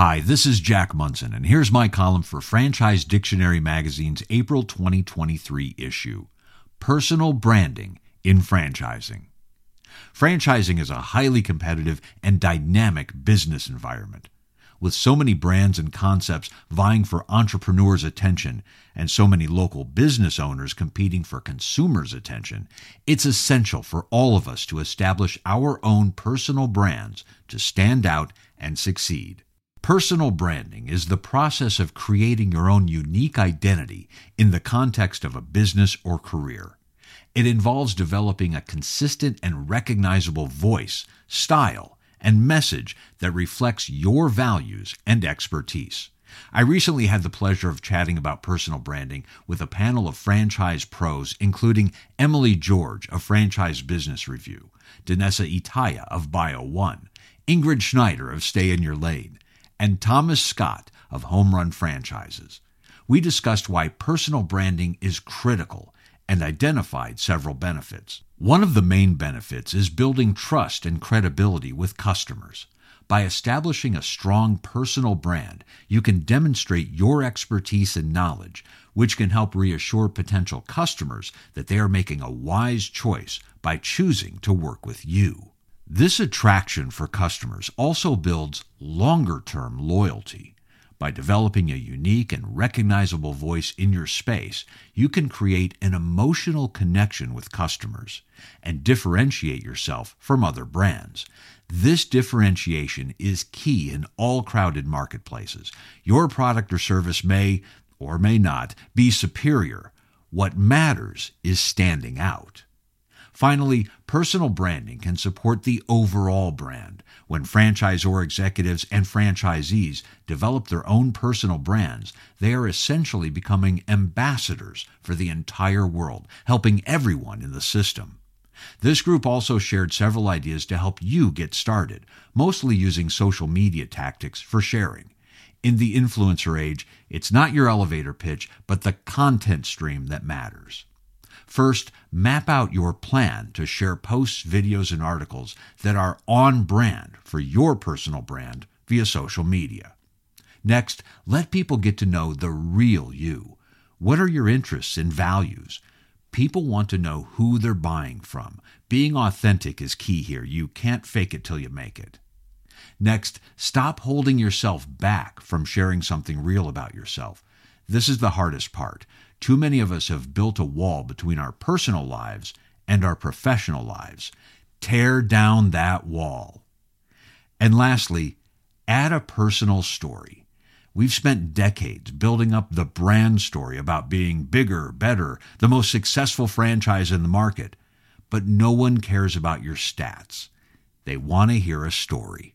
Hi, this is Jack Monson, and here's my column for Franchise Dictionary Magazine's April 2023 issue Personal Branding in Franchising. Franchising is a highly competitive and dynamic business environment. With so many brands and concepts vying for entrepreneurs' attention and so many local business owners competing for consumers' attention, it's essential for all of us to establish our own personal brands to stand out and succeed. Personal branding is the process of creating your own unique identity in the context of a business or career. It involves developing a consistent and recognizable voice, style, and message that reflects your values and expertise. I recently had the pleasure of chatting about personal branding with a panel of franchise pros, including Emily George of Franchise Business Review, Danessa Itaya of Bio One, Ingrid Schneider of Stay in Your Lane, and Thomas Scott of Home Run Franchises. We discussed why personal branding is critical and identified several benefits. One of the main benefits is building trust and credibility with customers. By establishing a strong personal brand, you can demonstrate your expertise and knowledge, which can help reassure potential customers that they are making a wise choice by choosing to work with you. This attraction for customers also builds longer term loyalty. By developing a unique and recognizable voice in your space, you can create an emotional connection with customers and differentiate yourself from other brands. This differentiation is key in all crowded marketplaces. Your product or service may or may not be superior. What matters is standing out. Finally, personal branding can support the overall brand. When franchisor executives and franchisees develop their own personal brands, they are essentially becoming ambassadors for the entire world, helping everyone in the system. This group also shared several ideas to help you get started, mostly using social media tactics for sharing. In the influencer age, it's not your elevator pitch, but the content stream that matters. First, map out your plan to share posts, videos, and articles that are on brand for your personal brand via social media. Next, let people get to know the real you. What are your interests and values? People want to know who they're buying from. Being authentic is key here. You can't fake it till you make it. Next, stop holding yourself back from sharing something real about yourself. This is the hardest part. Too many of us have built a wall between our personal lives and our professional lives. Tear down that wall. And lastly, add a personal story. We've spent decades building up the brand story about being bigger, better, the most successful franchise in the market, but no one cares about your stats. They want to hear a story.